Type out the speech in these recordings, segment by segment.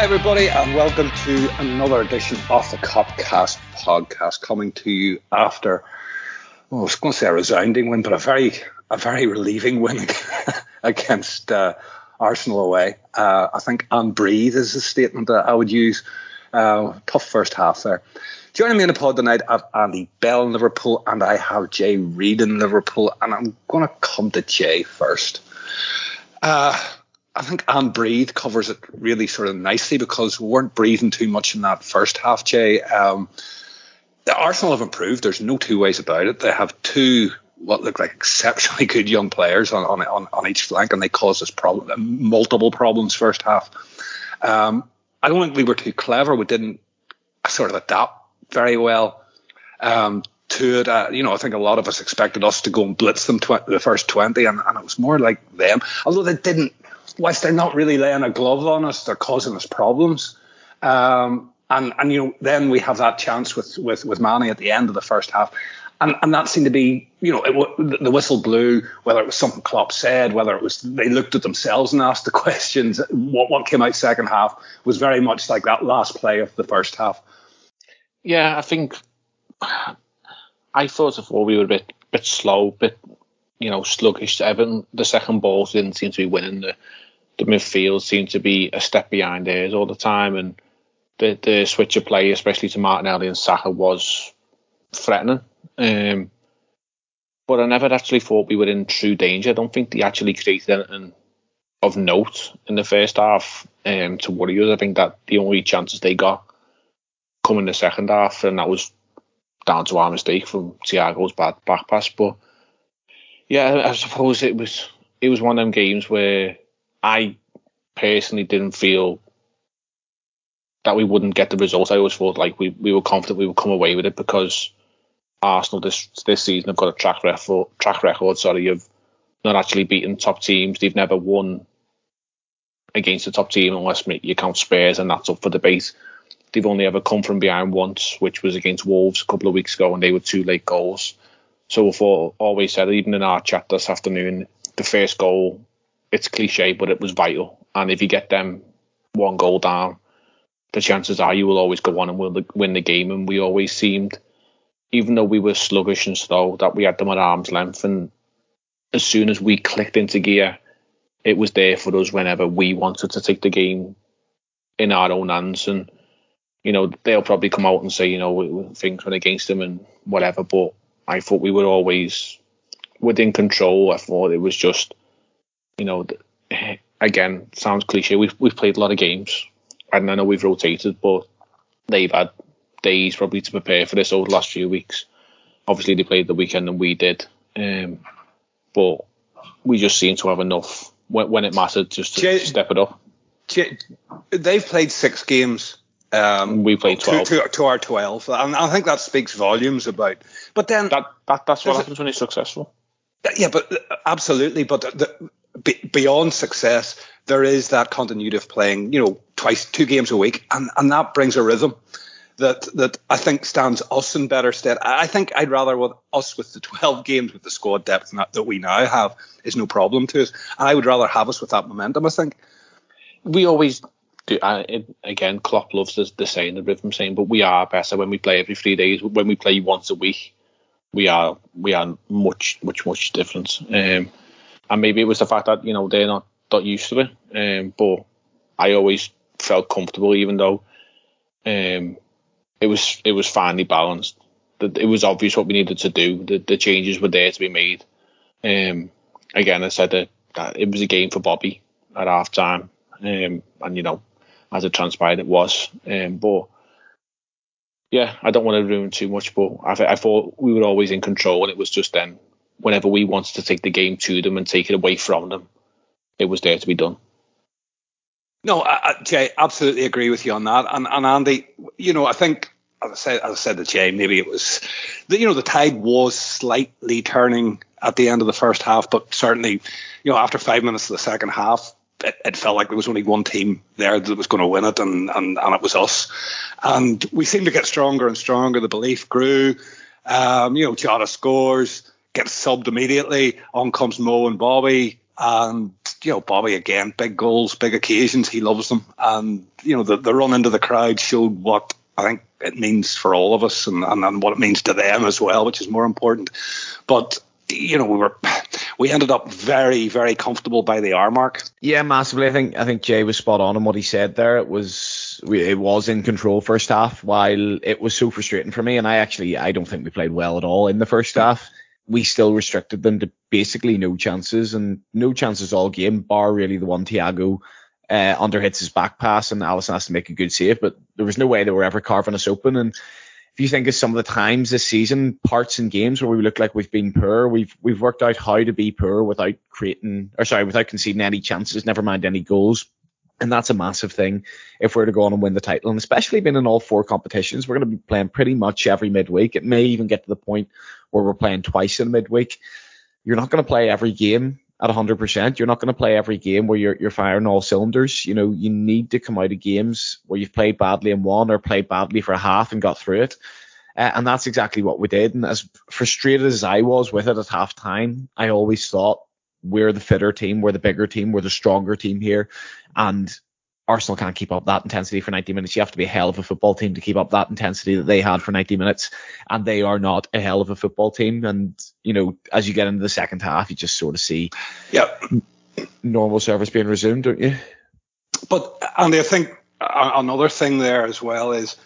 Hi, everybody, and welcome to another edition of the Copcast podcast, coming to you after, well, I was going to say a resounding win, but a very, a very relieving win against uh, Arsenal away. Uh, I think "and breathe" is a statement that I would use. Uh, tough first half there. Joining me in the pod tonight, I have Andy Bell in Liverpool, and I have Jay Reid in Liverpool, and I'm going to come to Jay first. Uh, I think and breathe covers it really sort of nicely because we weren't breathing too much in that first half, Jay. Um, the Arsenal have improved. There's no two ways about it. They have two what look like exceptionally good young players on on, on, on each flank, and they caused us problem, multiple problems first half. Um, I don't think we were too clever. We didn't sort of adapt very well um, to it. Uh, you know, I think a lot of us expected us to go and blitz them tw- the first 20, and, and it was more like them. Although they didn't whilst they're not really laying a glove on us, they're causing us problems. Um, and and you know then we have that chance with with with Mane at the end of the first half, and and that seemed to be you know it, the whistle blew whether it was something Klopp said whether it was they looked at themselves and asked the questions what what came out second half was very much like that last play of the first half. Yeah, I think I thought before we were a bit bit slow, bit you know sluggish. Evan the second balls didn't seem to be winning the the midfield seemed to be a step behind theirs all the time, and the the switch of play, especially to Martinelli and Saka, was threatening. Um, but I never actually thought we were in true danger. I don't think they actually created anything of note in the first half um, to worry us. I think that the only chances they got come in the second half, and that was down to our mistake from Thiago's bad back pass. But yeah, I suppose it was it was one of them games where I personally didn't feel that we wouldn't get the result. I always thought like we, we were confident we would come away with it because Arsenal this this season have got a track record track record sorry of not actually beating top teams. They've never won against a top team unless you count Spurs, and that's up for debate. They've only ever come from behind once, which was against Wolves a couple of weeks ago, and they were two late goals. So we've always said, even in our chat this afternoon, the first goal it's cliche, but it was vital. And if you get them one goal down, the chances are you will always go on and win the, win the game. And we always seemed, even though we were sluggish and slow, that we had them at arm's length. And as soon as we clicked into gear, it was there for us whenever we wanted to take the game in our own hands. And, you know, they'll probably come out and say, you know, things went against them and whatever. But I thought we were always within control. I thought it was just you know, again, sounds cliche. We've we've played a lot of games, and I know we've rotated, but they've had days probably to prepare for this over the last few weeks. Obviously, they played the weekend and we did, um, but we just seem to have enough when, when it mattered just to step it up. They've played six games. Um, we played twelve to, to, to, our twelve, and I think that speaks volumes about. But then that, that that's what happens when you're successful. Yeah, but absolutely. But the, beyond success, there is that continuity of playing, you know, twice, two games a week, and, and that brings a rhythm that that I think stands us in better stead. I think I'd rather with us with the 12 games with the squad depth that we now have is no problem to us, and I would rather have us with that momentum. I think we always do. Uh, again, Klopp loves the, the saying, the rhythm saying, but we are better when we play every three days. When we play once a week, we are we are much much much different. Um, and maybe it was the fact that you know they're not not used to it. Um, but I always felt comfortable, even though um, it was it was finely balanced. That it was obvious what we needed to do. The, the changes were there to be made. Um, again, I said that, that it was a game for Bobby at half time, um, and you know, as it transpired, it was. Um, but yeah, I don't want to ruin too much, but I, I thought we were always in control, and it was just then whenever we wanted to take the game to them and take it away from them, it was there to be done. No, I, I, Jay, absolutely agree with you on that. And, and Andy, you know, I think as I said, as I said to Jay, maybe it was, you know, the tide was slightly turning at the end of the first half, but certainly, you know, after five minutes of the second half, it, it felt like there was only one team there that was going to win it, and, and and it was us. And we seemed to get stronger and stronger. The belief grew. Um, you know, Jota scores gets subbed immediately. On comes Mo and Bobby, and you know, Bobby again, big goals, big occasions. He loves them, and you know, the, the run into the crowd showed what I think it means for all of us, and, and, and what it means to them as well, which is more important. But you know, we were we ended up very, very comfortable by the hour mark. Yeah, massively. I think I think Jay was spot on in what he said there. It was it was in control first half, while it was so frustrating for me. And I actually I don't think we played well at all in the first half. We still restricted them to basically no chances and no chances all game, bar really the one Thiago uh, under hits his back pass and Alisson has to make a good save. But there was no way they were ever carving us open. And if you think of some of the times this season, parts and games where we look like we've been poor, we've we've worked out how to be poor without creating or sorry, without conceding any chances, never mind any goals. And that's a massive thing if we're to go on and win the title. And especially being in all four competitions, we're going to be playing pretty much every midweek. It may even get to the point where we're playing twice in midweek. You're not going to play every game at 100%. You're not going to play every game where you're, you're firing all cylinders. You know, you need to come out of games where you've played badly in one or played badly for a half and got through it. Uh, and that's exactly what we did. And as frustrated as I was with it at half time, I always thought we're the fitter team, we're the bigger team, we're the stronger team here. And Arsenal can't keep up that intensity for 90 minutes. You have to be a hell of a football team to keep up that intensity that they had for 90 minutes. And they are not a hell of a football team. And, you know, as you get into the second half, you just sort of see yep. normal service being resumed, don't you? But, Andy, I think another thing there as well is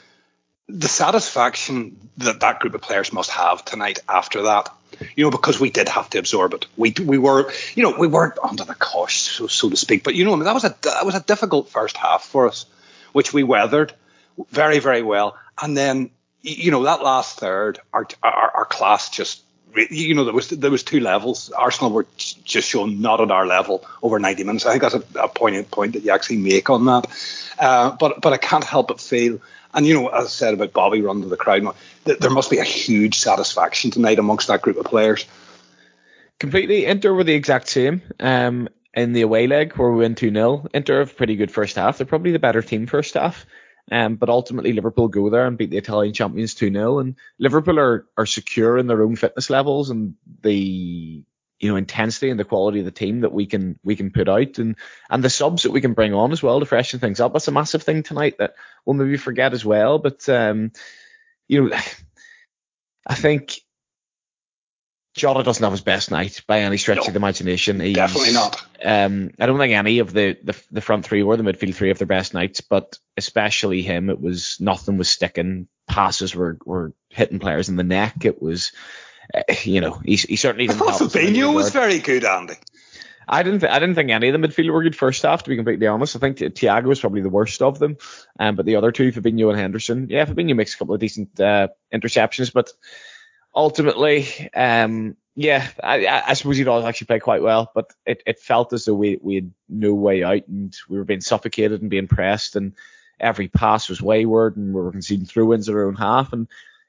the satisfaction that that group of players must have tonight after that you know, because we did have to absorb it. We we were, you know, we weren't under the cosh, so, so to speak. But you know, that was a that was a difficult first half for us, which we weathered very very well. And then, you know, that last third, our our, our class just. You know there was there was two levels. Arsenal were just shown not at our level over 90 minutes. I think that's a, a poignant point that you actually make on that. Uh, but but I can't help but feel and you know, as I said about Bobby running to the crowd, there must be a huge satisfaction tonight amongst that group of players. Completely. Inter were the exact same. Um, in the away leg where we win 2 0, Inter have pretty good first half. They're probably the better team first half. Um, but ultimately Liverpool go there and beat the Italian champions 2 0. And Liverpool are, are secure in their own fitness levels and the you know intensity and the quality of the team that we can we can put out and and the subs that we can bring on as well to freshen things up. That's a massive thing tonight that we'll maybe forget as well. But um, you know, I think Jota doesn't have his best night by any stretch no, of the imagination. He's, definitely not. Um, I don't think any of the, the the front three or the midfield three have their best nights, but especially him, it was nothing was sticking. Passes were were hitting players in the neck. It was you know, he, he certainly didn't. I thought Fabinho was very good, Andy. I didn't. Th- I didn't think any of the midfield were good first half. To be completely honest, I think Thiago was probably the worst of them. Um, but the other two, Fabinho and Henderson, yeah, Fabinho makes a couple of decent uh, interceptions, but ultimately, um, yeah, I, I suppose he'd all actually play quite well. But it, it felt as though we we had no way out, and we were being suffocated and being pressed, and every pass was wayward, and we were conceding throw-ins at our own half, and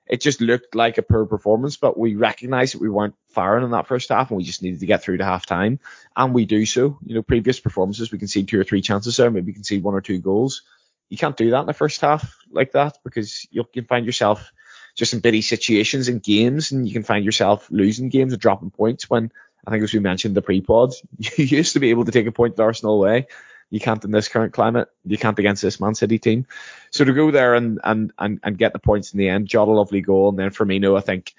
it just looked like a poor performance, but we recognized that we weren't firing in that first half and we just needed to get through to half time. And we do so. You know, previous performances, we can see two or three chances there, maybe we can see one or two goals. You can't do that in the first half like that because you can find yourself just in bitty situations in games and you can find yourself losing games and dropping points when I think as we mentioned the pre-pod, you used to be able to take a point to Arsenal away you can't in this current climate. You can't against this Man City team. So to go there and and and, and get the points in the end, Jota a lovely goal, and then Firmino I think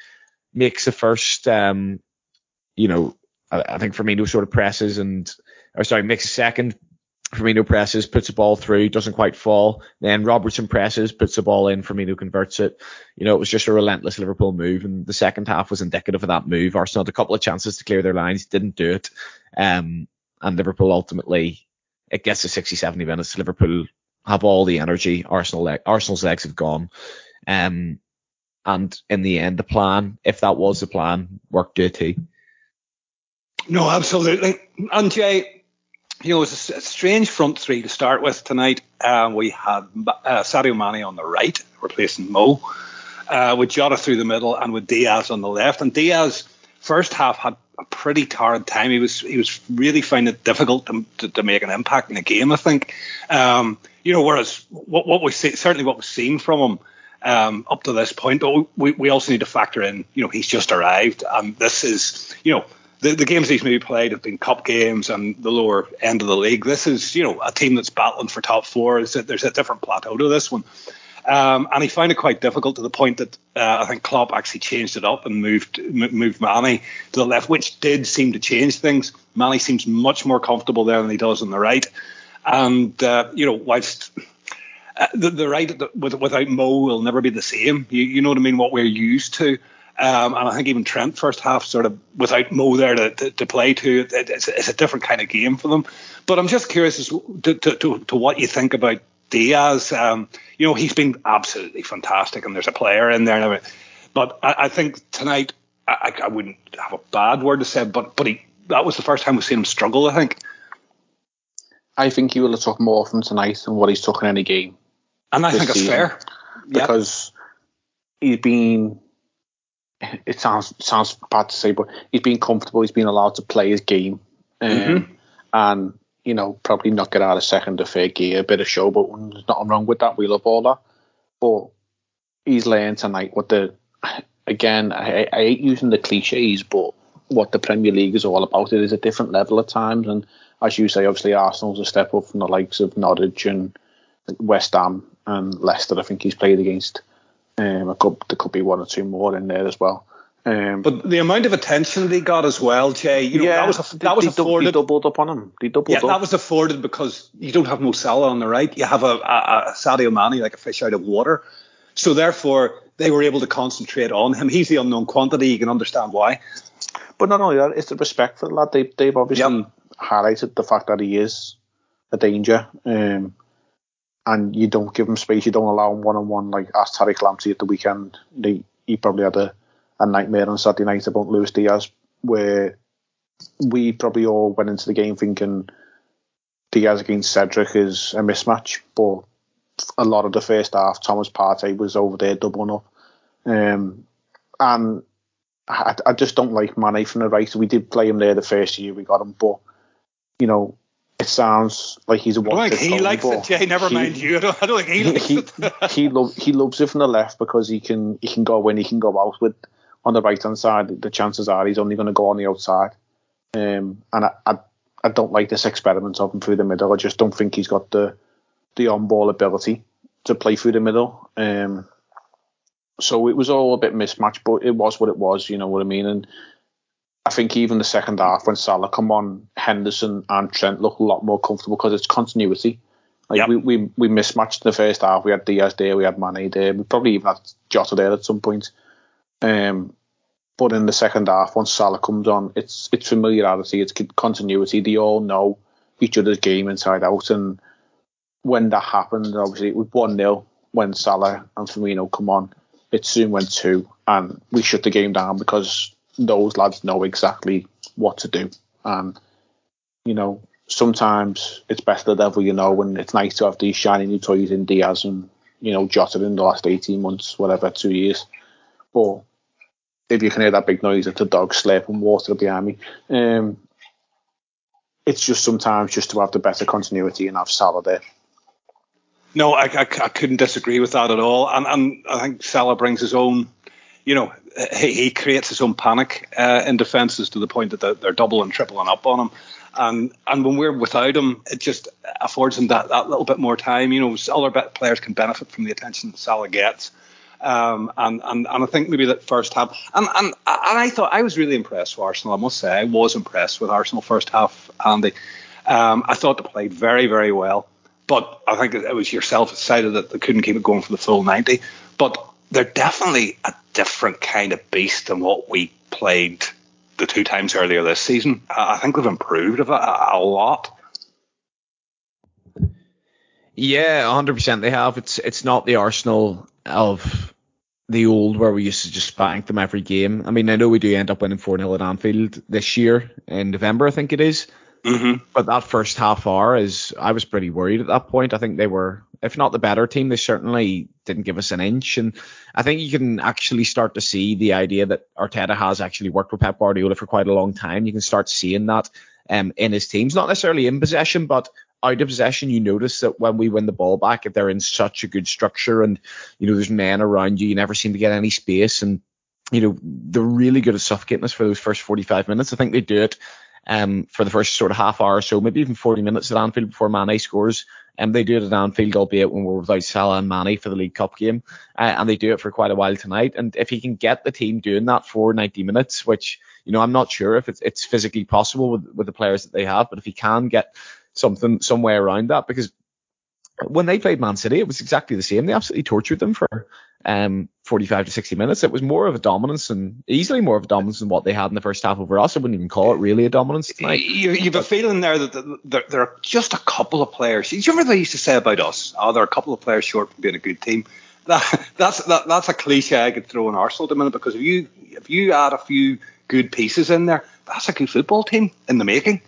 makes the first. Um, you know, I, I think Firmino sort of presses and or sorry makes a second. Firmino presses, puts the ball through, doesn't quite fall. Then Robertson presses, puts the ball in. Firmino converts it. You know, it was just a relentless Liverpool move, and the second half was indicative of that move. Arsenal had a couple of chances to clear their lines, didn't do it. Um, and Liverpool ultimately it gets to 60, 70 minutes. Liverpool have all the energy. Arsenal Arsenal's legs have gone. Um, and in the end, the plan, if that was the plan, worked too. No, absolutely. And Jay, you know, it was a, strange front three to start with tonight. Um, we had uh, Sadio Mane on the right, replacing Mo, uh, with Jota through the middle, and with Diaz on the left. And Diaz, first half, had a pretty tired time. He was he was really finding it difficult to, to, to make an impact in the game. I think, um, you know, whereas what what we see certainly what we've seen from him um, up to this point, but we we also need to factor in, you know, he's just arrived, and this is, you know. the, the games he's maybe played have been cup games and the lower end of the league. This is, you know, a team that's battling for top four. There's a different plateau to this one. Um, and he found it quite difficult to the point that uh, I think Klopp actually changed it up and moved moved Mane to the left, which did seem to change things. Mane seems much more comfortable there than he does on the right. And, uh, you know, whilst uh, the, the right the, without Mo will never be the same, you, you know what I mean, what we're used to. Um, and I think even Trent first half sort of without Mo there to, to, to play to, it, it's, it's, a different kind of game for them. But I'm just curious as to, to, to what you think about Diaz. Um, you know, he's been absolutely fantastic, and there's a player in there. But I, I think tonight, I, I, wouldn't have a bad word to say, but but he, that was the first time we've seen him struggle. I think. I think he will have took more from tonight than what he's took in any game. And I think it's fair because yep. he's been it sounds sounds bad to say, but he's been comfortable. He's been allowed to play his game, um, mm-hmm. and you know probably not get out of second or third gear, a bit of show, but there's nothing wrong with that. We love all that, but he's learned tonight what the again. I, I hate using the cliches, but what the Premier League is all about. It is a different level at times, and as you say, obviously Arsenal's a step up from the likes of Norwich and West Ham and Leicester. I think he's played against. Um, could, there could be one or two more in there as well. Um, but the amount of attention they got as well, Jay, you know, yeah, that was a, that was afforded. They doubled up on him. They doubled yeah, up. that was afforded because you don't have Mo Salah on the right. You have a, a, a Sadio Mane like a fish out of water. So therefore, they were able to concentrate on him. He's the unknown quantity. You can understand why. But not only that, it's the respect for the lad. They, they've obviously highlighted the fact that he is a danger. Um, and you don't give him space, you don't allow him one on one like as Tariq Lamptey at the weekend. They, he probably had a, a nightmare on Saturday night about Luis Diaz, where we probably all went into the game thinking Diaz against Cedric is a mismatch, but a lot of the first half, Thomas Partey was over there doubling up. Um, and I, I, just don't like Mane from the right. We did play him there the first year we got him, but you know it sounds like he's a one. I don't think he likes it, Jay. Never he, mind you. I don't, I don't think he likes he, it. he, lo- he loves it from the left because he can he can go in, he can go out with on the right hand side. The chances are he's only going to go on the outside. Um, and I, I I don't like this experiment of him through the middle. I just don't think he's got the the on ball ability to play through the middle. Um, so it was all a bit mismatched, but it was what it was. You know what I mean? And I think even the second half when Salah come on, Henderson and Trent look a lot more comfortable because it's continuity. Like yep. we, we we mismatched in the first half. We had Diaz there, we had Mane there, we probably even had Jota there at some point. Um, but in the second half, once Salah comes on, it's it's familiarity, it's continuity. They all know each other's game inside out, and when that happened, obviously it was one 0 when Salah and Firmino come on. It soon went two, and we shut the game down because those lads know exactly what to do. And, you know, sometimes it's best the devil you know, and it's nice to have these shiny new toys in Diaz and, you know, Jota in the last 18 months, whatever, two years. But if you can hear that big noise, it's a dog slurping water behind me. Um, it's just sometimes just to have the better continuity and have Salah there. No, I, I, I couldn't disagree with that at all. And, and I think Salah brings his own you know, he, he creates his own panic uh, in defences to the point that they're, they're doubling, tripling up on him. And and when we're without him, it just affords him that, that little bit more time. You know, other players can benefit from the attention Salah gets. Um, and, and and I think maybe that first half, and, and and I thought I was really impressed with Arsenal. I must say, I was impressed with Arsenal first half, Andy. Um, I thought they played very very well, but I think it was yourself decided that they couldn't keep it going for the full ninety. But they're definitely a different kind of beast than what we played the two times earlier this season. I think they've improved a, a lot. Yeah, 100% they have. It's it's not the Arsenal of the old where we used to just bank them every game. I mean, I know we do end up winning 4 0 at Anfield this year in November, I think it is. Mm-hmm. But that first half hour is, I was pretty worried at that point. I think they were, if not the better team, they certainly didn't give us an inch. And I think you can actually start to see the idea that Arteta has actually worked with Pep Guardiola for quite a long time. You can start seeing that um, in his teams, not necessarily in possession, but out of possession, you notice that when we win the ball back, if they're in such a good structure and, you know, there's men around you, you never seem to get any space. And you know, they're really good at suffocating us for those first 45 minutes. I think they do it um, for the first sort of half hour or so, maybe even 40 minutes at Anfield before Mane scores. And um, they do it at Anfield, albeit when we're without Salah and Mane for the League Cup game. Uh, and they do it for quite a while tonight. And if he can get the team doing that for 90 minutes, which, you know, I'm not sure if it's, it's physically possible with, with the players that they have, but if he can get something, some way around that, because when they played Man City, it was exactly the same. They absolutely tortured them for um, 45 to 60 minutes. It was more of a dominance and easily more of a dominance than what they had in the first half over us. I wouldn't even call it really a dominance tonight. You, you've a feeling there that there, there are just a couple of players. You remember they used to say about us? Oh, there are a couple of players short from being a good team. That, that's that, that's a cliche I could throw in Arsenal at the minute because if you if you add a few good pieces in there, that's a good football team in the making.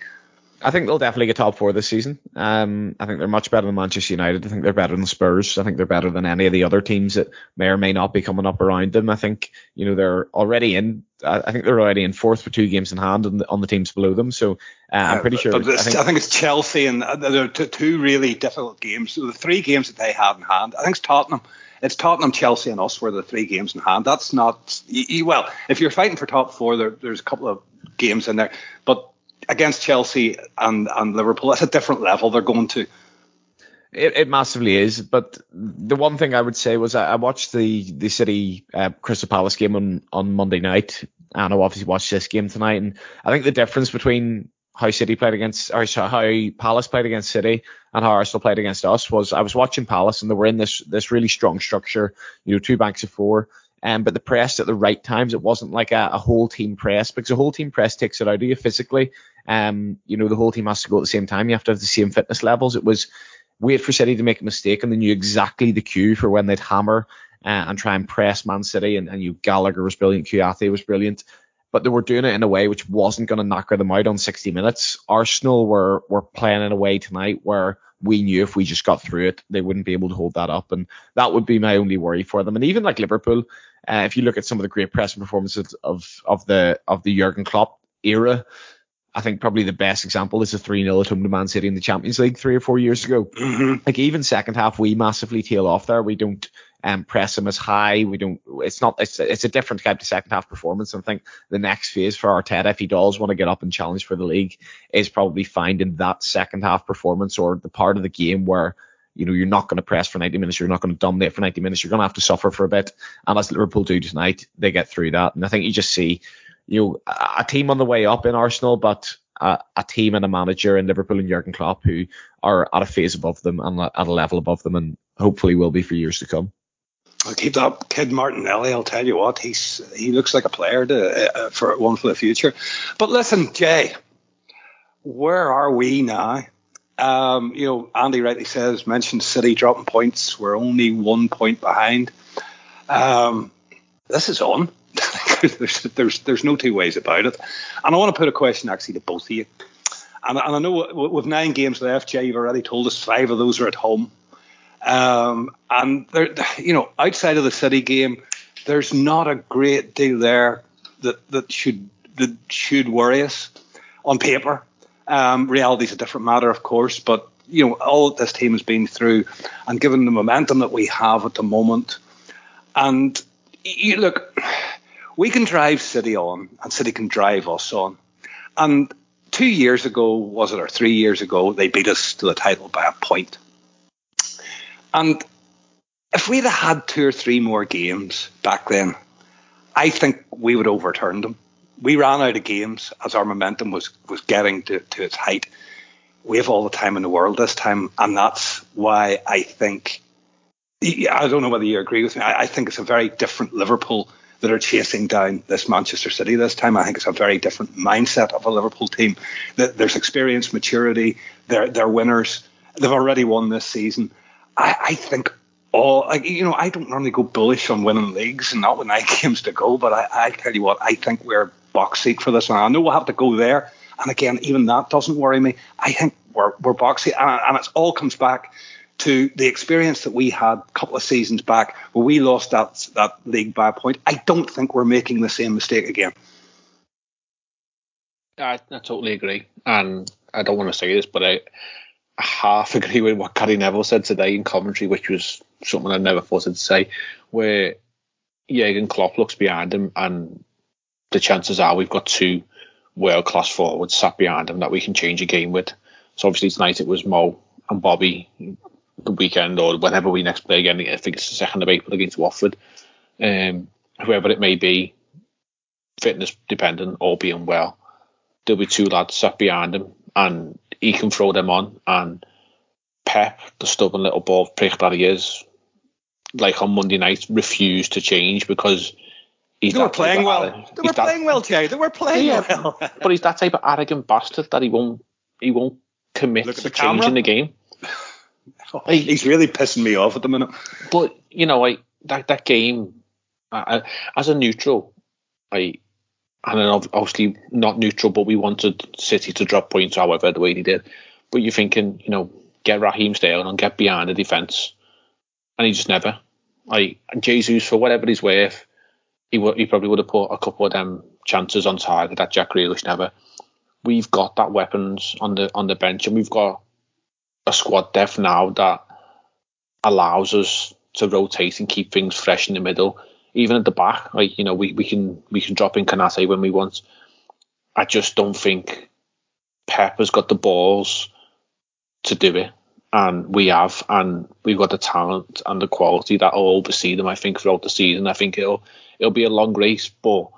I think they'll definitely get top four this season. Um, I think they're much better than Manchester United. I think they're better than Spurs. I think they're better than any of the other teams that may or may not be coming up around them. I think you know they're already in. I think they're already in fourth with two games in hand on the, on the teams below them. So uh, I'm pretty sure. I think, I think, it's Chelsea and uh, there are two really difficult games. So the three games that they had in hand. I think it's Tottenham. It's Tottenham, Chelsea, and us were the three games in hand. That's not well. If you're fighting for top four, there, there's a couple of games in there, but against Chelsea and, and Liverpool, it's a different level they're going to. It, it massively is, but the one thing I would say was I, watched the the City uh, Crystal Palace game on on Monday night, and I obviously watched this game tonight, and I think the difference between how City played against, or how Palace played against City and how Arsenal played against us was I was watching Palace and they were in this this really strong structure, you know, two banks of four, um, but the press at the right times. It wasn't like a, a, whole team press because a whole team press takes it out of you physically. Um, you know, the whole team has to go at the same time. You have to have the same fitness levels. It was wait for City to make a mistake and they knew exactly the cue for when they'd hammer uh, and try and press Man City. And, and you Gallagher was brilliant, Kouyaté was brilliant. But they were doing it in a way which wasn't going to knock them out on 60 minutes. Arsenal were were playing in a way tonight where we knew if we just got through it, they wouldn't be able to hold that up. And that would be my only worry for them. And even like Liverpool, uh, if you look at some of the great pressing performances of of the of the Jurgen Klopp era, I think probably the best example is the 3 0 at home to Man City in the Champions League three or four years ago. Mm-hmm. Like even second half, we massively tail off there. We don't um, press them as high. We don't. It's not. It's it's a different type of second half performance. I think the next phase for Arteta, if he does want to get up and challenge for the league, is probably finding that second half performance or the part of the game where you know, you're not going to press for 90 minutes. You're not going to dominate for 90 minutes. You're going to have to suffer for a bit. And as Liverpool do tonight, they get through that. And I think you just see, you know, a, team on the way up in Arsenal, but a, a, team and a manager in Liverpool and Jurgen Klopp who are at a phase above them and at a level above them, and hopefully will be for years to come. I'll keep that kid Martinelli. I'll tell you what, he's he looks like a player to, uh, for one for the future. But listen, Jay, where are we now? Um, you know, Andy rightly says, mentioned City dropping points. We're only one point behind. Um, this is on. there's, there's, there's no two ways about it. And I want to put a question actually to both of you. And, and I know with nine games left, Jay, you've already told us five of those are at home. Um, and there, you know, outside of the City game, there's not a great deal there that that should that should worry us. On paper. Um, reality is a different matter, of course, but you know all this team has been through, and given the momentum that we have at the moment, and you look, we can drive City on, and City can drive us on, and two years ago was it or three years ago they beat us to the title by a point, and if we'd have had two or three more games back then, I think we would overturn them we ran out of games as our momentum was was getting to, to its height. We have all the time in the world this time, and that's why I think. I don't know whether you agree with me. I, I think it's a very different Liverpool that are chasing down this Manchester City this time. I think it's a very different mindset of a Liverpool team. There's experience, maturity. They're they're winners. They've already won this season. I, I think all like you know I don't normally go bullish on winning leagues and not with nine games to go, but I, I tell you what I think we're box seat for this. And I know we'll have to go there. And again, even that doesn't worry me. I think we're, we're box seat. And, and it all comes back to the experience that we had a couple of seasons back where we lost that, that league by a point. I don't think we're making the same mistake again. I, I totally agree. And I don't want to say this, but I, I half agree with what Gary Neville said today in commentary, which was something I never thought I'd say, where Jurgen Klopp looks behind him, and the chances are we've got two world class forwards sat behind him that we can change a game with. So obviously tonight it was Mo and Bobby. The weekend or whenever we next play again, I think it's the second of April against Watford. Um, whoever it may be, fitness dependent, or being well, there'll be two lads sat behind him, and he can throw them on. And Pep, the stubborn little ball prick that he is, like on Monday night, refused to change because he's they were playing well. They were playing well, Jay. They were playing yeah, well. but he's that type of arrogant bastard that he won't he won't commit to the changing the game. Oh, he's really pissing me off at the minute. But you know, like that that game uh, as a neutral, I and then obviously not neutral, but we wanted City to drop points, however the way they did. But you're thinking, you know, get Raheem Sterling and get behind the defence, and he just never. Like Jesus, for whatever he's worth, he would he probably would have put a couple of them chances on target that Jack Grealish never. We've got that weapons on the on the bench, and we've got a squad depth now that allows us to rotate and keep things fresh in the middle. Even at the back, like you know, we, we can we can drop in Konate when we want. I just don't think Pep has got the balls to do it, and we have, and we've got the talent and the quality that will oversee them. I think throughout the season, I think it'll it'll be a long race, but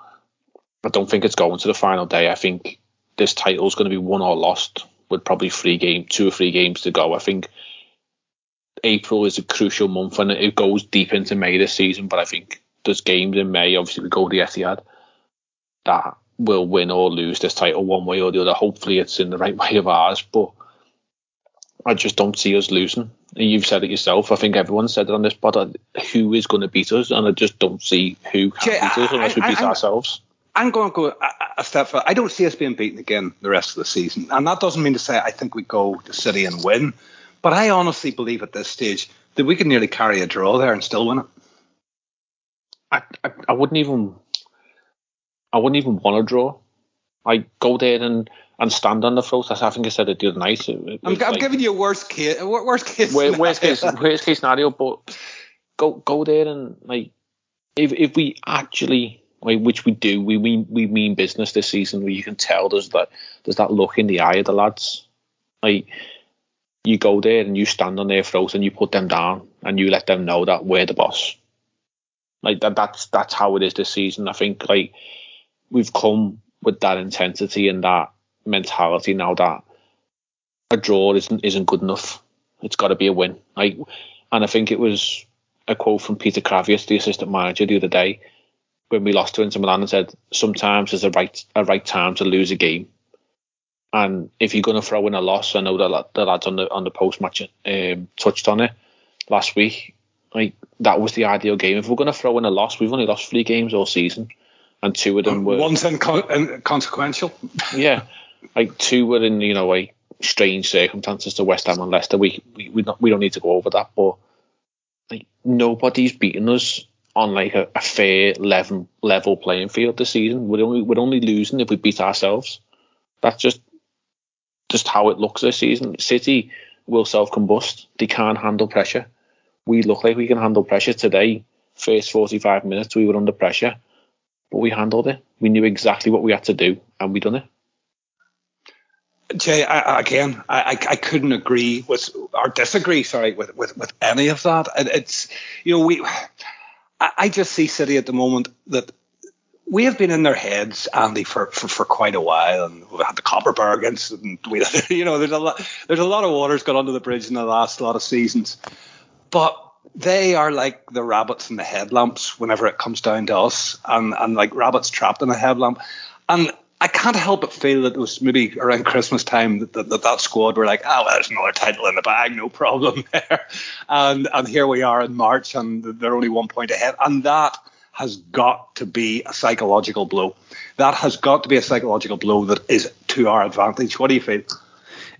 I don't think it's going to the final day. I think this title is going to be won or lost with probably three game, two or three games to go. I think April is a crucial month and it goes deep into May this season. But I think there's games in May. Obviously, we go to the Etihad that will win or lose this title one way or the other. Hopefully, it's in the right way of ours, but I just don't see us losing. And you've said it yourself. I think everyone said it on this pod. Who is going to beat us? And I just don't see who can yeah, beat us unless I, we beat I, ourselves. I'm going to go a, a step further. I don't see us being beaten again the rest of the season. And that doesn't mean to say I think we go to City and win. But I honestly believe at this stage that we can nearly carry a draw there and still win it. I, I, I wouldn't even I wouldn't even want to draw. I go there and, and stand on the throat. I think I said it the other night. It, it I'm, I'm giving you a worst case worst case worst, worst case worst case scenario, but go go there and like if if we actually which we do. We mean we mean business this season. Where you can tell there's that there's that look in the eye of the lads. Like you go there and you stand on their throat and you put them down and you let them know that we're the boss. Like that that's that's how it is this season. I think like we've come with that intensity and that mentality now that a draw isn't isn't good enough. It's got to be a win. Like, and I think it was a quote from Peter Krawietz, the assistant manager, the other day when we lost to Inter Milan and said sometimes there's a right a right time to lose a game. And if you're going to throw in a loss, I know that the lads on the on the post match um, touched on it last week. Like that was the ideal game. If we're going to throw in a loss, we've only lost three games all season, and two of them uh, were one's inconsequential. yeah, like two were in you know like strange circumstances to West Ham and Leicester. We we we, not, we don't need to go over that, but like nobody's beaten us on like a, a, fair level level playing field this season. We're only we're only losing if we beat ourselves. That's just just how it looks this season. City will self combust. They can't handle pressure. We look like we can handle pressure today. First 45 minutes we were under pressure, but we handled it. We knew exactly what we had to do, and we done it. Jay, I, again, I, I couldn't agree with or disagree. Sorry, with with, with any of that. It's you know we I just see City at the moment that we have been in their heads, Andy, for, for, for quite a while, and we've had the Copper Bergens, and we, you know, there's a lot, there's a lot of waters gone under the bridge in the last lot of seasons, but they are like the rabbits in the headlamps whenever it comes down to us, and and like rabbits trapped in a headlamp, and I can't help but feel that it was maybe around Christmas time that that, that, that squad were like, oh, well, there's another title in the bag, no problem there. And and here we are in March, and they're only one point ahead, and that has got to be a psychological blow. That has got to be a psychological blow that is to our advantage. What do you feel?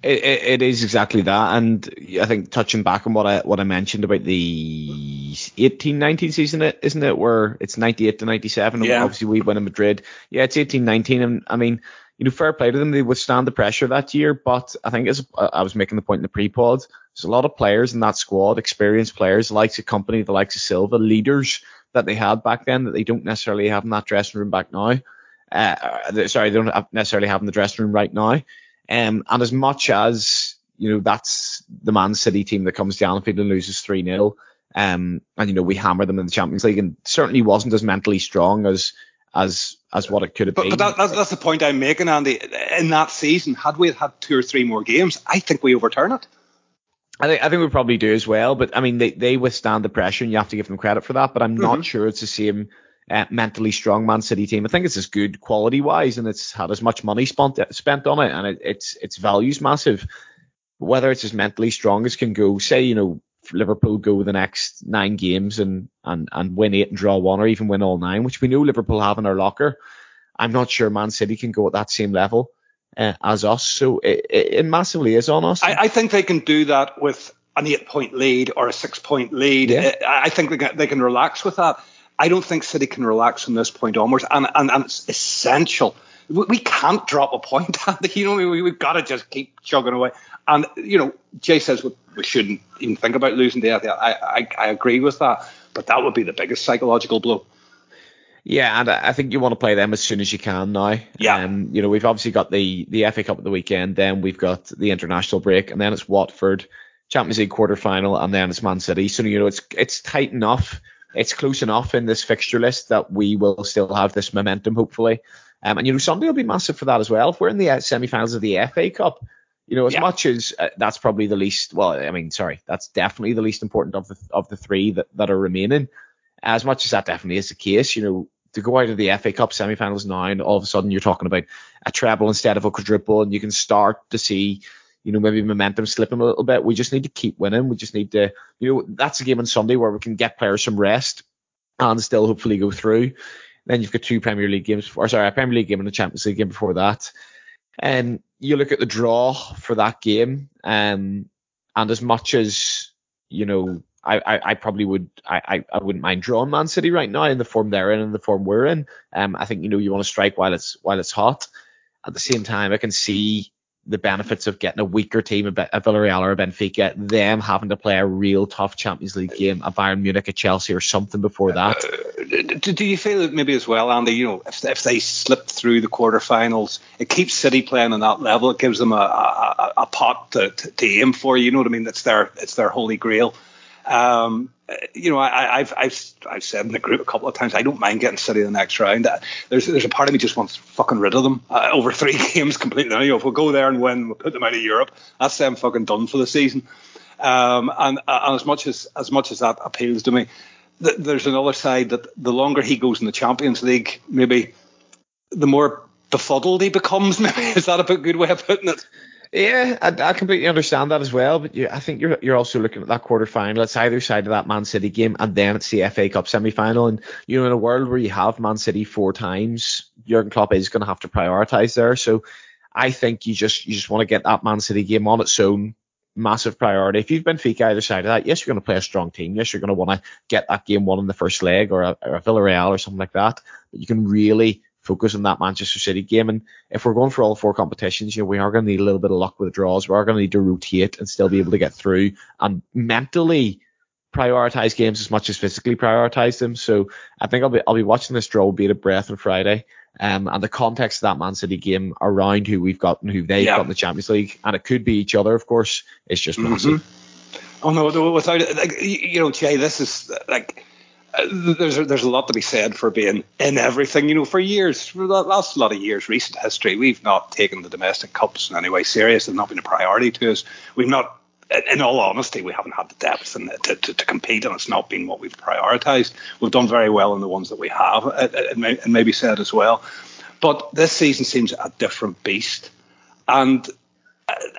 It, it, it is exactly that, and I think touching back on what I what I mentioned about the 18-19 season, isn't it? Where it's 98 to 97, yeah. obviously we win in Madrid. Yeah, it's 18-19, and I mean, you know, fair play to them. They withstand the pressure that year, but I think as I was making the point in the pre-pod, there's a lot of players in that squad, experienced players, the likes of Kompany, the likes of Silva, leaders that they had back then that they don't necessarily have in that dressing room back now. Uh, sorry, they don't have necessarily have in the dressing room right now. Um, and as much as you know, that's the Man City team that comes to Anfield and loses three 0 um, and you know we hammer them in the Champions League, and certainly wasn't as mentally strong as as as what it could have but, been. But that, that's, that's the point I'm making, Andy. In that season, had we had two or three more games, I think we overturn it. I think I think we probably do as well. But I mean, they they withstand the pressure, and you have to give them credit for that. But I'm not mm-hmm. sure it's the same uh, mentally strong Man City team. I think it's as good quality wise, and it's had as much money spent spent on it, and it, its its values massive. Whether it's as mentally strong as can go, say you know Liverpool go the next nine games and and and win eight and draw one, or even win all nine, which we know Liverpool have in our locker. I'm not sure Man City can go at that same level uh, as us. So it, it, massively is on us. I, I, think they can do that with an eight point lead or a six point lead. Yeah. I think they can, they can relax with that. I don't think City can relax from this point onwards, and and, and it's essential. We, we can't drop a point. you know, we, we've got to just keep chugging away. And you know, Jay says we, we shouldn't even think about losing the I, I I agree with that, but that would be the biggest psychological blow. Yeah, and I think you want to play them as soon as you can now. Yeah. Um, you know, we've obviously got the the FA Cup at the weekend, then we've got the international break, and then it's Watford, Champions League quarter final, and then it's Man City. So you know, it's it's tight enough it's close enough in this fixture list that we will still have this momentum, hopefully. Um, and you know, Sunday will be massive for that as well. If we're in the uh, semi-finals of the FA Cup, you know, as yeah. much as uh, that's probably the least, well, I mean, sorry, that's definitely the least important of the of the three that, that are remaining. As much as that definitely is the case, you know, to go out of the FA Cup semi-finals now, and all of a sudden you're talking about a treble instead of a quadruple, and you can start to see you know, maybe momentum slipping a little bit. We just need to keep winning. We just need to, you know, that's a game on Sunday where we can get players some rest and still hopefully go through. Then you've got two Premier League games, or sorry, a Premier League game and a Champions League game before that. And you look at the draw for that game, um, and as much as you know, I, I, I probably would I, I wouldn't mind drawing Man City right now in the form they're in and the form we're in. Um, I think you know you want to strike while it's while it's hot. At the same time, I can see the benefits of getting a weaker team, a, a Villarreal or a Benfica, them having to play a real tough Champions League game, a Bayern Munich, a Chelsea, or something before that. Uh, do you feel that maybe as well, Andy? You know, if, if they slip through the quarterfinals, it keeps City playing on that level. It gives them a, a, a pot to, to, aim for. You know what I mean? It's their it's their holy grail. Um, you know, I, have I've I've said in the group a couple of times I don't mind getting City the next round. There's there's a part of me just wants fucking rid of them uh, over three games completely. You know, if we go there and win, we'll put them out of Europe. That's them fucking done for the season. Um, and, uh, and as much as as much as that appeals to me, th- there's another side that the longer he goes in the Champions League, maybe the more befuddled he becomes. Maybe is that a good way of putting it? Yeah, I, I, completely understand that as well. But you, I think you're you're also looking at that quarter final. It's either side of that Man City game, and then it's the FA Cup semi final. And you know, in a world where you have Man City four times, Jurgen Klopp is going to have to prioritise there. So I think you just you just want to get that Man City game on its own massive priority. If you've been Benfica either side of that, yes, you're going to play a strong team. Yes, you're going to want to get that game won in the first leg or a, or a Villarreal or something like that. But you can really focus on that Manchester City game. And if we're going for all four competitions, you know, we are going to need a little bit of luck with the draws. We are going to need to rotate and still be able to get through and mentally prioritize games as much as physically prioritize them. So I think I'll be I'll be watching this draw be a breath on Friday. Um, and the context of that Man City game around who we've got and who they've yeah. got in the Champions League, and it could be each other, of course, it's just massive. Mm-hmm. Oh no, without like you know, Jay, this is like there's a, there's a lot to be said for being in everything. You know, for years, for the last lot of years, recent history, we've not taken the domestic cups in any way serious. They've not been a priority to us. We've not, in all honesty, we haven't had the depth and to, to, to compete, and it's not been what we've prioritised. We've done very well in the ones that we have, and uh, uh, maybe said as well. But this season seems a different beast, and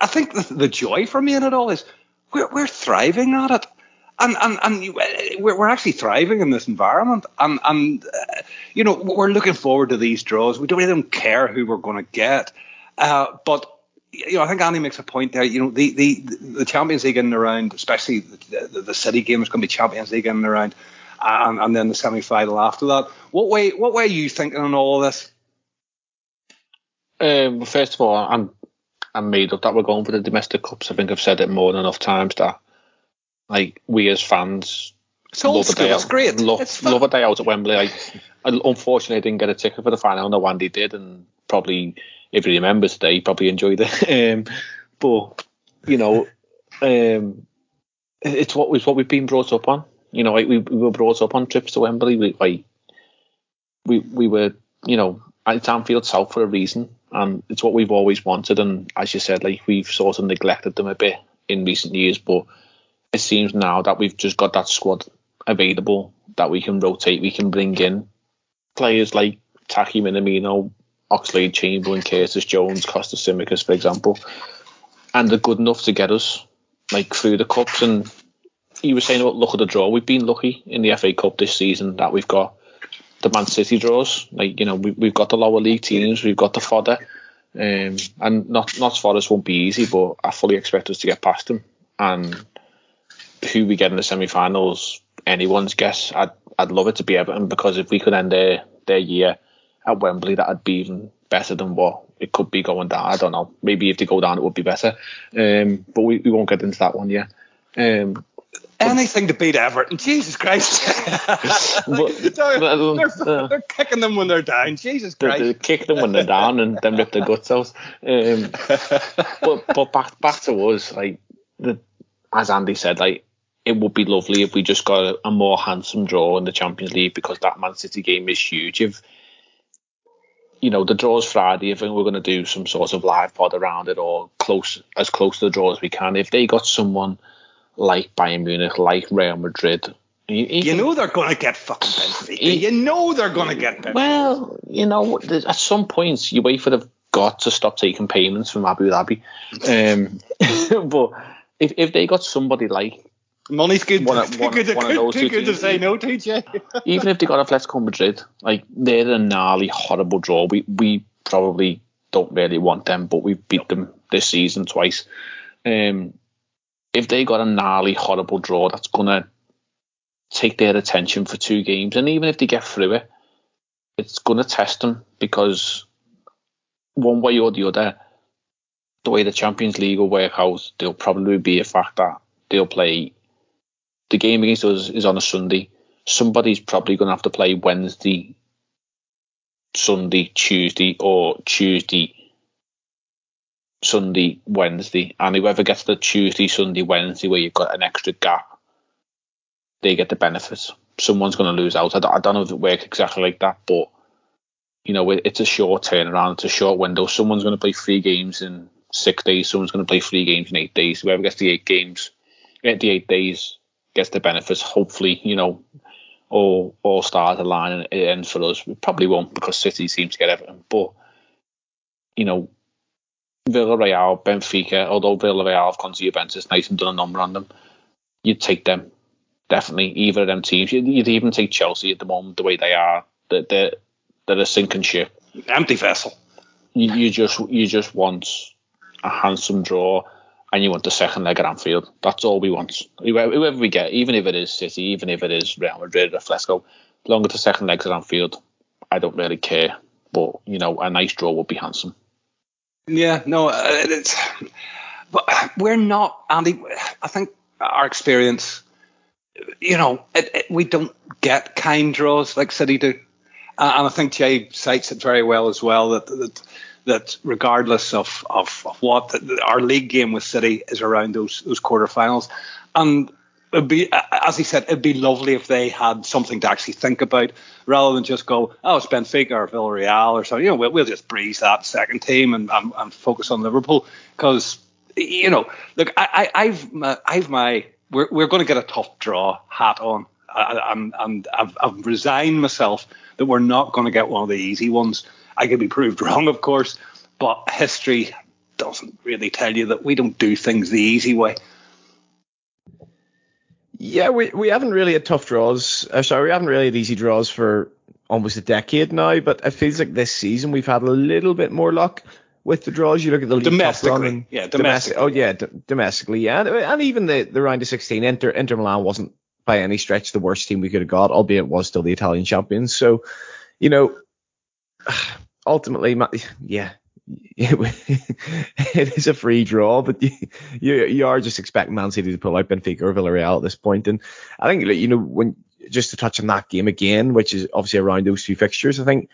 I think the, the joy for me in it all is we're, we're thriving at it and and and we're, we're actually thriving in this environment, and and uh, you know we're looking forward to these draws. We don't really don't care who we're going to get, uh, but you know I think Andy makes a point there. You know the the the Champions League in and around, especially the, the, the City game is going to be Champions League in and around, and, and then the semi final after that. What way what way are you thinking on all of this? Um, first of all, I'm I'm made up that we're going for the domestic cups. I think I've said it more than enough times that like we as fans It's day It's great. Love, It's love a day out at Wembley. I, I unfortunately I didn't get a ticket for the final. I know Andy did, and probably if he remembers today, he probably enjoyed it. Um, but you know, um, it's what it's what we've been brought up on. You know, like, we, we were brought up on trips to Wembley. We like we we were you know it's Anfield South for a reason, and it's what we've always wanted. And as you said, like we've sort of neglected them a bit in recent years, but it seems now that we've just got that squad available that we can rotate. We can bring in players like Taki Minamino, Oxlade-Chamberlain, Curtis Jones, Kostas Tsimikas, for example, and they're good enough to get us like through the cups. And you were saying about luck of the draw. We've been lucky in the FA Cup this season that we've got the Man City draws. Like you know, we, we've got the lower league teams, we've got the fodder, um, and not not us won't be easy, but I fully expect us to get past them. And who we get in the semi-finals, anyone's guess. I'd I'd love it to be Everton because if we could end their their year at Wembley, that'd be even better than what it could be going down. I don't know. Maybe if they go down, it would be better. Um, but we, we won't get into that one yet. Um, Anything to beat Everton. Jesus Christ. But- they're, they're- they're kicking them when they're down. Jesus they, they kick them when they're down and then rip their guts out. Um, but but back back to us, like the, as Andy said, like it would be lovely if we just got a, a more handsome draw in the Champions League because that Man City game is huge. If you know the draw's Friday, I think we're going to do some sort of live pod around it or close as close to the draw as we can. If they got someone like Bayern Munich, like Real Madrid, you, You know they're going to get fucking Benfica. You know they're going to get Benfica. Well, you know, at some points you wait for the got to stop taking payments from Abu Dhabi. Um, but if if they got somebody like Money's good. One of- too one- good, to, one of those too good to say no to, Jay. even if they got a Atletico Madrid, like they're a gnarly, horrible draw. We we probably don't really want them, but we've beat them this season twice. Um, if they got a gnarly, horrible draw, that's gonna take their attention for two games, and even if they get through it, it's gonna test them because one way or the other, the way the Champions League will work out, there'll probably be a fact that they'll play. The game against us is on a Sunday somebody's probably going to have to play Wednesday, Sunday, Tuesday, or Tuesday, Sunday, Wednesday. And whoever gets the Tuesday, Sunday, Wednesday, where you've got an extra gap, they get the benefits. Someone's going to lose out. I don't, I don't know if it works exactly like that, but you know, it's a short turnaround. It's a short window. Someone's going to play three games in six days. Someone's going to play three games in eight days. Whoever gets the eight games, the eight days, gets the benefits. Hopefully, you know, all all stars align and it ends for us. We probably won't because City seems to get everything. But you know, Villarreal, Benfica, although Villarreal have gone to Juventus, nice and done a number on them, you'd take them definitely. Either of them teams, you'd, you'd even take Chelsea at the moment, the way they are. They're they're, they're a sinking ship. Empty vessel. You, you just you just want a handsome draw. And you want the second leg at Anfield. That's all we want. Whoever, we get, even if it is City, even if it is Real Madrid or Atletico, as long as the second leg's at Anfield, I don't really care. But you know, a nice draw would be handsome. Yeah, no, uh, it's. But we're not, Andy. I think our experience, you know, it, it, we don't get kind draws like City do, uh, and I think Jay cites it very well as well that that, that regardless of, of, of what our league game with City is around those those quarterfinals, and it'd be as he said, it'd be lovely if they had something to actually think about rather than just go, oh, it's Benfica or Villarreal or something. You know, we'll, we'll just breeze that second team and, and, and focus on Liverpool because you know, look, I, I, I've my, I've my we're we're going to get a tough draw hat on, and and I've, I've resigned myself that we're not going to get one of the easy ones. I could be proved wrong, of course, but history doesn't really tell you that we don't do things the easy way. Yeah, we, we haven't really had tough draws. Uh, sorry, we haven't really had easy draws for almost a decade now. But it feels like this season we've had a little bit more luck with the draws. You look at the League Domestically, and yeah, domestic. Oh yeah, d- domestically, yeah, and, and even the the round of 16, Inter Inter Milan wasn't by any stretch the worst team we could have got, albeit it was still the Italian champions. So, you know, ultimately, yeah, it is a free draw, but you, you are just expecting Man City to pull out Benfica or Villarreal at this point. And I think you know when just to touch on that game again, which is obviously around those two fixtures, I think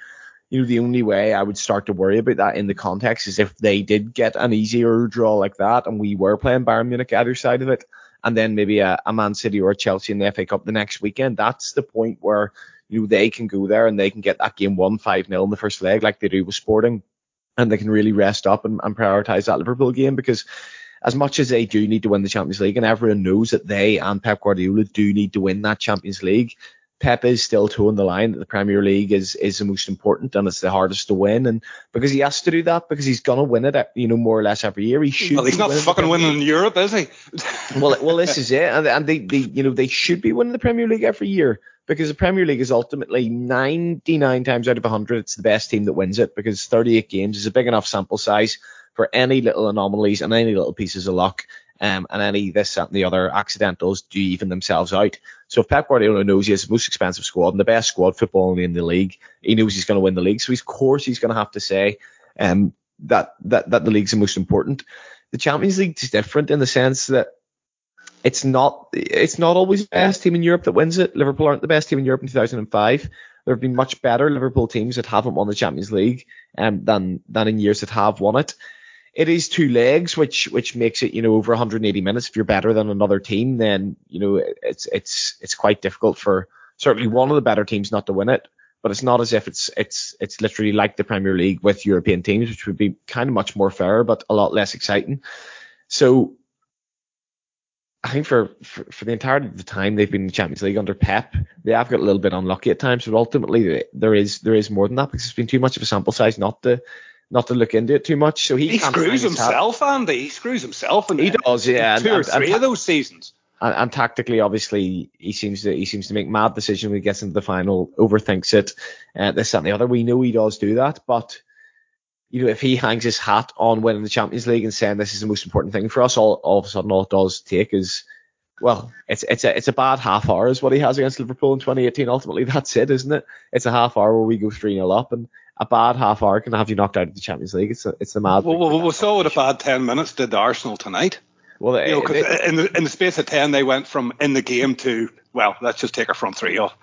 you know the only way I would start to worry about that in the context is if they did get an easier draw like that, and we were playing Bayern Munich either side of it, and then maybe a, a Man City or a Chelsea in the FA Cup the next weekend. That's the point where you know they can go there and they can get that game one five 0 in the first leg like they do with Sporting. And they can really rest up and, and prioritize that Liverpool game because as much as they do need to win the Champions League, and everyone knows that they and Pep Guardiola do need to win that Champions League, Pep is still toeing the line that the Premier League is is the most important and it's the hardest to win, and because he has to do that because he's gonna win it, you know, more or less every year. He should. Well, he's not winning fucking winning in Europe, is he? well, well, this is it, and, and they, they, you know, they should be winning the Premier League every year because the Premier League is ultimately 99 times out of 100, it's the best team that wins it because 38 games is a big enough sample size for any little anomalies and any little pieces of luck. Um, and any this that, and the other accidentals do even themselves out. So if Pep Guardiola knows he has the most expensive squad and the best squad football in the league, he knows he's going to win the league. So of course he's going to have to say um, that that that the league's the most important. The Champions League is different in the sense that it's not it's not always the best team in Europe that wins it. Liverpool aren't the best team in Europe in 2005. There have been much better Liverpool teams that haven't won the Champions League um, than than in years that have won it. It is two legs, which which makes it you know over 180 minutes. If you're better than another team, then you know it's it's it's quite difficult for certainly one of the better teams not to win it. But it's not as if it's it's it's literally like the Premier League with European teams, which would be kind of much more fair, but a lot less exciting. So I think for, for, for the entirety of the time they've been in the Champions League under Pep, they have got a little bit unlucky at times, but ultimately there is there is more than that because it's been too much of a sample size not to not to look into it too much. So he, he screws himself, Andy. He screws himself, and he does, yeah. Two and, or three and, of those seasons. And, and, tactically, obviously, he seems to he seems to make mad decisions when he gets into the final, overthinks it, uh, this and the other. We know he does do that, but you know, if he hangs his hat on winning the Champions League and saying this is the most important thing for us, all, all of a sudden all it does take is, well, it's it's a it's a bad half hour is what he has against Liverpool in 2018. Ultimately, that's it, isn't it? It's a half hour where we go three 0 up, and a bad half hour can have you knocked out of the Champions League. It's a it's a mad. Well, well, we saw what a bad ten minutes did to Arsenal tonight. Well, you know, cause in the in the space of ten, they went from in the game to well, let's just take our front three off.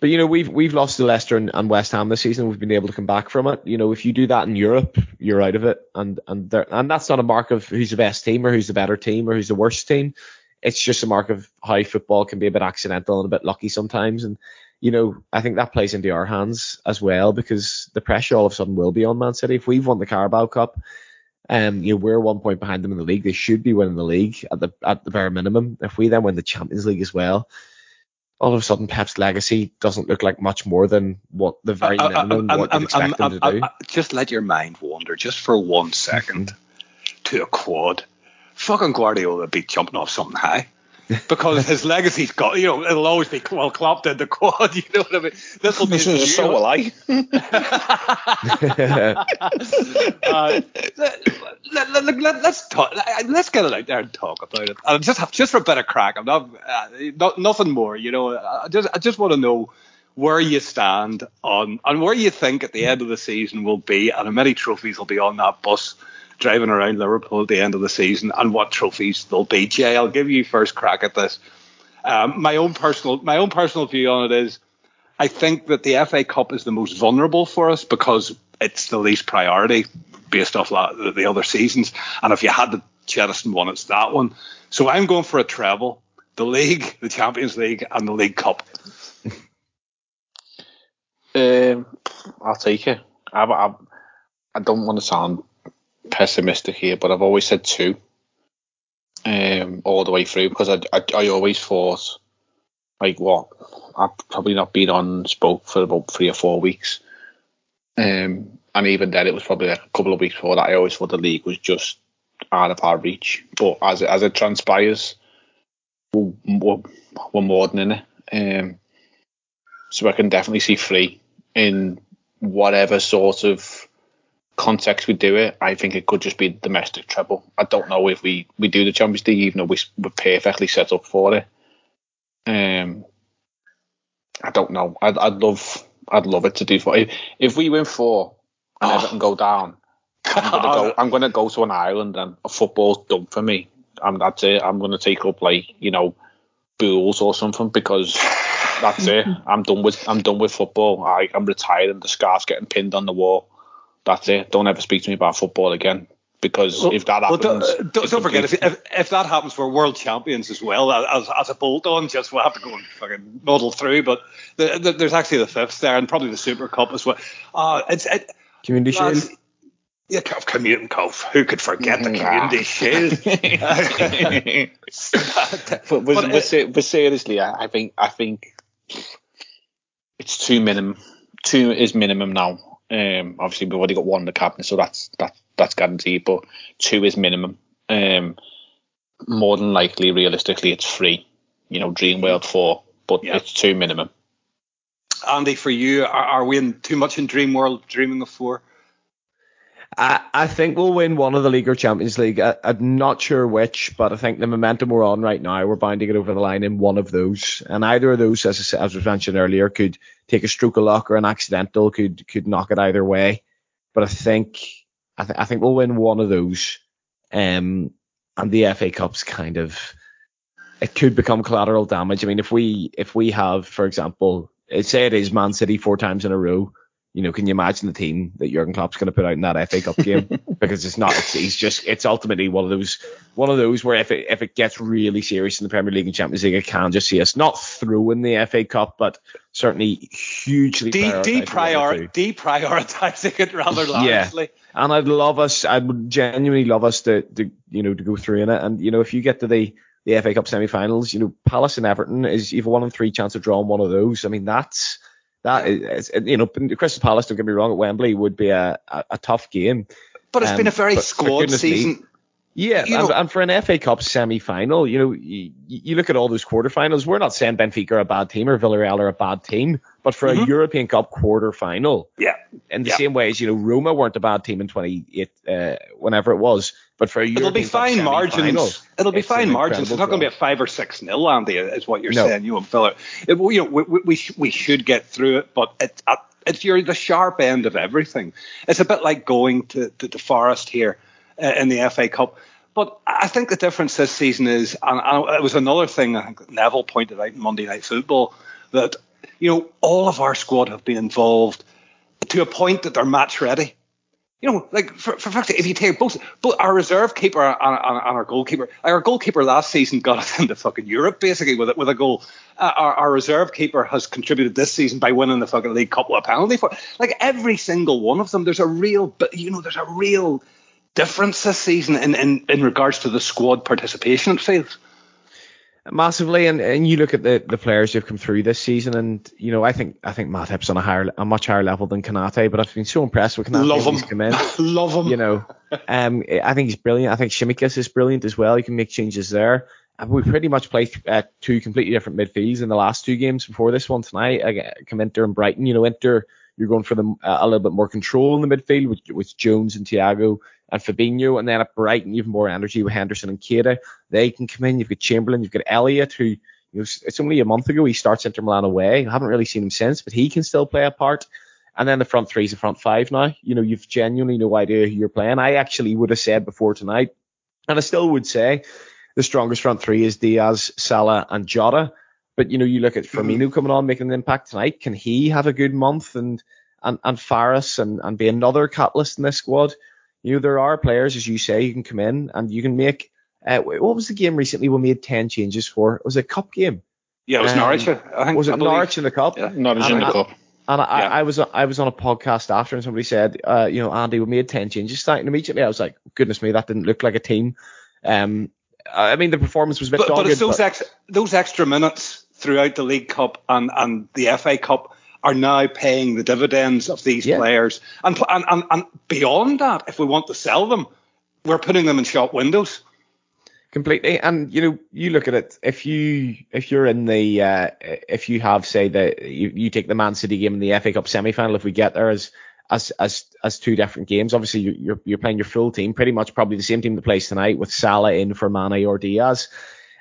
But you know, we've we've lost to Leicester and, and, West Ham this season. We've been able to come back from it. You know, if you do that in Europe, you're out of it. And and there, and that's not a mark of who's the best team or who's the better team or who's the worst team. It's just a mark of how football can be a bit accidental and a bit lucky sometimes. And you know, I think that plays into our hands as well because the pressure all of a sudden will be on Man City. If we've won the Carabao Cup, um, you know, we're one point behind them in the league. They should be winning the league at the at the bare minimum. If we then win the Champions League as well, all of a sudden Pep's legacy doesn't look like much more than what the very uh, uh minimum uh, what you'd expect him to do. just let your mind wander just for one second to a quad. Fucking Guardiola be jumping off something high. Because his legacy's got, you know, it'll always be well Klopp in the quad. You know what I mean? This will be so will I. uh, let, let, let, let's talk. Let's get it out there and talk about it. And just have, just for a bit of crack. I'm not, uh, not nothing more. You know, I just I just want to know where you stand on and where you think at the end of the season will be, and how many trophies will be on that bus driving around Liverpool at the end of the season, and what trophies they'll be. Jay, I'll give you first crack at this. Um, my own personal my own personal view on it is, I think that the FA Cup is the most vulnerable for us because it's the least priority based off the other seasons. And if you had the jettison one, it's that one. So I'm going for a treble: the league, the Champions League, and the League Cup. Um, I'll take it. I, I, I don't want to sound pessimistic here, but I've always said two um, all the way through because I, I, I always thought, like, what? I've probably not been on spoke for about three or four weeks. Um, and even then, it was probably like a couple of weeks before that. I always thought the league was just out of our reach. But as it, as it transpires, we're, we're, we're more than in it. Um, so I can definitely see three in whatever sort of context we do it, I think it could just be domestic treble. I don't know if we, we do the Champions League, even though we, we're perfectly set up for it. Um, I don't know. I'd, I'd love I'd love it to do four. If, if we win four and oh. Everton go down, I'm gonna go. I'm gonna go to an island and football's done for me. And that's it. I'm gonna take up like you know, Bulls or something because that's it. I'm done with. I'm done with football. I, I'm retired. And the scarf's getting pinned on the wall. That's it. Don't ever speak to me about football again because well, if that happens, well, don't, uh, don't, don't forget if, if, if that happens, we're world champions as well. As, as a bolt on, just we'll have to go and fucking muddle through. But the, the, there's actually the fifth there, and probably the Super Cup as well. Uh, it's it, community shield. Yeah, community cup. Who could forget the mm-hmm. community ah. shield? but, but, but, uh, but, seriously, I think I think it's two minimum. Two is minimum now. Um, obviously we've already got one in the cabinet, so that's that's that's guaranteed. But two is minimum. Um, more than likely, realistically, it's free. You know, Dream World four, but yeah. it's two minimum. Andy, for you, are, are, we in too much in Dream World, dreaming of four? I, I think we'll win one of the League or Champions League. I, am not sure which, but I think the momentum we're on right now, we're bound to get over the line in one of those. And either of those, as, as was mentioned earlier, could take a stroke of luck or an accidental, could could knock it either way. But I think I, th- I think we'll win one of those. Um, and the FA Cup's kind of it could become collateral damage. I mean, if we if we have, for example, say it is Man City four times in a row you know, can you imagine the team that Jurgen Klopp's going to put out in that FA Cup game? because it's not, it's, he's just, it's ultimately one of those, one of those where if it, if it gets really serious in the Premier League and Champions League, I can just see us not throwing the FA Cup, but certainly hugely De- deprior- deprioritizing it rather largely. Yeah. And I'd love us, I would genuinely love us to, to, you know, to go through in it. And, you know, if you get to the, the FA Cup semi-finals, you know, Palace and Everton is you've one in three chance of drawing one of those. I mean, that's, that is, you know, Crystal Palace, don't get me wrong, at Wembley would be a, a, a tough game. But it's um, been a very squad season. Me, yeah, and, and, for an FA Cup semi-final, you know, you, you, look at all those quarterfinals. We're not saying Benfica are a bad team or Villarreal are a bad team, but for mm-hmm. a European Cup quarter-final, yeah, in the yeah. same way as you know Roma weren't a bad team in 28, uh, whenever it was, but for a it'll be fine margins. It'll be fine margins. It's not going to be a five or six nil, Andy, is what you're no. saying. You and Philip, it, you know, we, we, we, should get through it, but it's it's you're the sharp end of everything. It's a bit like going to to, to Forest here uh, in the FA Cup but I think the difference this season is, and, it was another thing I think Neville pointed out in Monday Night Football, that you know all of our squad have been involved to a point that they're match ready. You know, like for, for fact, if you take both, both our reserve keeper and, and, and, our goalkeeper, our goalkeeper last season got us into fucking Europe basically with with a goal. Uh, our, our reserve keeper has contributed this season by winning the fucking league cup with a penalty for like every single one of them. There's a real, you know, there's a real difference this season in, in, in regards to the squad participation, it feels. Massively, and, and you look at the, the players who've come through this season, and you know I think I think Matip's on a higher a much higher level than Konate, but I've been so impressed with Konate. Love him, he's come in. love him. You know, um, I think he's brilliant. I think Tsimikas is brilliant as well. You can make changes there. And we pretty much played uh, two completely different midfields in the last two games before this one tonight. I come Inter and Brighton. You know, Inter you're going for them uh, a little bit more control in the midfield with, with Jones and Thiago and Fabinho, and then at Brighton you've more energy with Henderson and Keita. They can come in. You've got Chamberlain, you've got Elliott, who you know, it's only a month ago he starts Inter Milan away. I haven't really seen him since, but he can still play a part. And then the front three is the front five now. You know, you've genuinely no idea who you're playing. I actually would have said before tonight, and I still would say the strongest front three is Diaz, Salah, and Jota. But you know, you look at mm-hmm. Firmino coming on, making an impact tonight. Can he have a good month and and and Faris and and be another catalyst in this squad? You know, there are players, as you say, you can come in and you can make. Uh, what was the game recently we made ten changes for? It was a cup game. Yeah, it was um, Norwich. I think was it Norwich in the cup? Yeah, Norwich in the cup. And I, yeah. I, I, was I was on a podcast after, and somebody said, uh, you know, Andy, we made ten changes tonight, and immediately I was like, goodness me, that didn't look like a team. Um, I mean, the performance was a bit but, dogged, but it's those but, ex, those extra minutes throughout the League Cup and and the FA Cup are now paying the dividends of these yeah. players. And, and, and, and beyond that, if we want to sell them, we're putting them in shop windows. Completely, and you know, you look at it. If you if you're in the uh, if you have say that you, you take the Man City game in the FA Cup semi final, if we get there as as as as two different games, obviously you're you're playing your full team, pretty much probably the same team that plays tonight with Salah in for Mane or Diaz,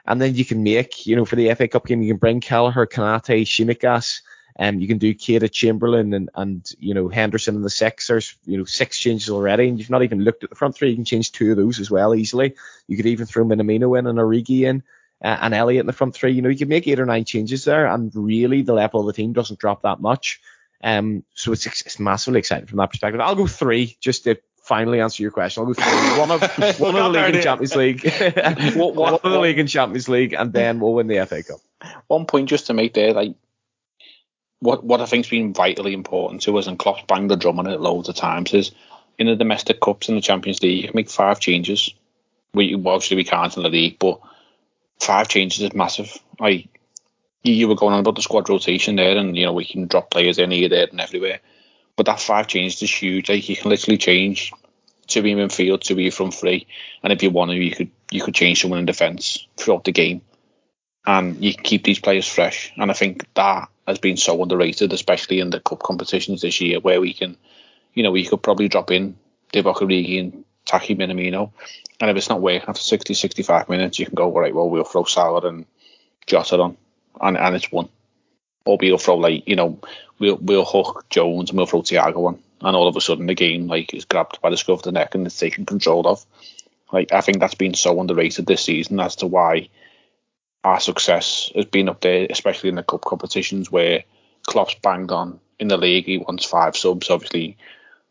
and then you can make you know for the FA Cup game you can bring Kelleher, Konate, Tsimikas, Um, you can do Keita Chamberlain and, and you know Henderson and the six. There's you know six changes already, and you've not even looked at the front three. You can change two of those as well easily. You could even throw Minamino in and Origi in uh, and Elliott in the front three. You know you can make eight or nine changes there, and really the level of the team doesn't drop that much. Um, so it's it's massively exciting from that perspective. I'll go three just to finally answer your question. I'll go three. One of one of the league and Champions League, one, one of the league and Champions League, and then we'll win the FA Cup. One point just to make there, like what what I think's been vitally important to us, and Klopp's banged the drum on it loads of times, is in the domestic cups and the Champions League, you can make five changes. We obviously we can't in the league, but five changes is massive. Like you, you were going on about the squad rotation there, and you know we can drop players in here, there, and everywhere. But that five changes is huge. Like you can literally change to be in field, to be from free, and if you want to, you could you could change someone in defence throughout the game, and you can keep these players fresh. And I think that has been so underrated, especially in the cup competitions this year, where we can, you know, we could probably drop in Divock Origi and Taki Minamino, and if it's not working after 60, 65 minutes, you can go, right. well, we'll throw Salah and Jota on, and, and it's one. Or we'll throw, like, you know, we'll, we'll hook Jones and we'll throw Thiago on, and all of a sudden the game, like, is grabbed by the scruff of the neck and it's taken control of. Like, I think that's been so underrated this season as to why our success has been up there, especially in the cup competitions where Klopp's banged on in the league. He wants five subs. Obviously,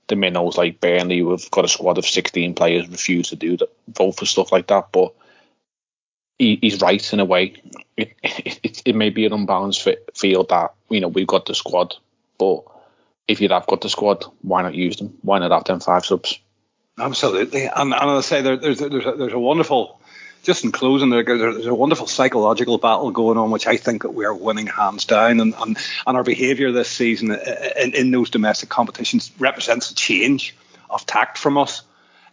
the minnows like Burnley, who have got a squad of 16 players, refuse to do that, vote for stuff like that. But he, he's right in a way. It, it, it may be an unbalanced field that you know we've got the squad, but if you have got the squad, why not use them? Why not have them five subs? Absolutely, and, and I'll say there, there's there's a, there's a wonderful just in closing, there's a wonderful psychological battle going on, which I think that we are winning hands down. And, and, and our behaviour this season in, in those domestic competitions represents a change of tact from us.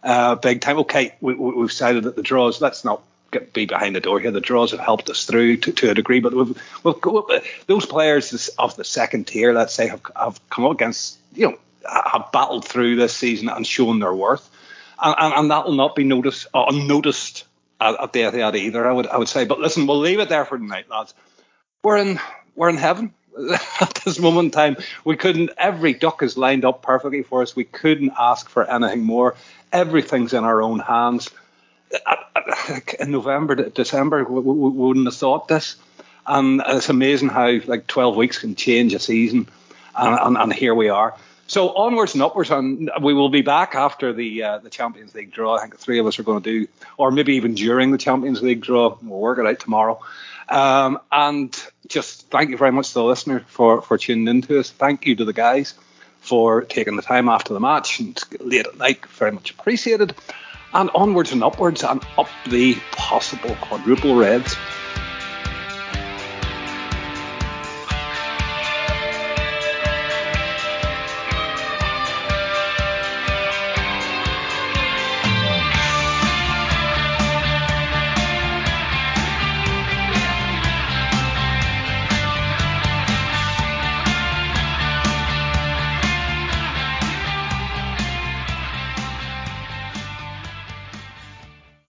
Uh, big time. Okay, we, have cited that the draws, let's not get be behind the door here. The draws have helped us through to, to a degree, but we've, we've, those players of the second tier, let's say, have, have come up against, you know, have battled through this season and shown their worth. And, and, and that will not be noticed, uh, unnoticed at, at the Etihad either. I would I would say, but listen, we'll leave it there for tonight, lads. We're in we're in heaven at this moment in time. We couldn't. Every duck is lined up perfectly for us. We couldn't ask for anything more. Everything's in our own hands. In November, December, we, wouldn't have thought this. And it's amazing how like 12 weeks can change a season, and, and, and here we are. So onwards and upwards, and we will be back after the uh, the Champions League draw. I think the three of us are going to do, or maybe even during the Champions League draw. We'll work it out tomorrow. Um, and just thank you very much to the listener for for tuning in to us. Thank you to the guys for taking the time after the match and late at night. Very much appreciated. And onwards and upwards and up the possible quadruple reds.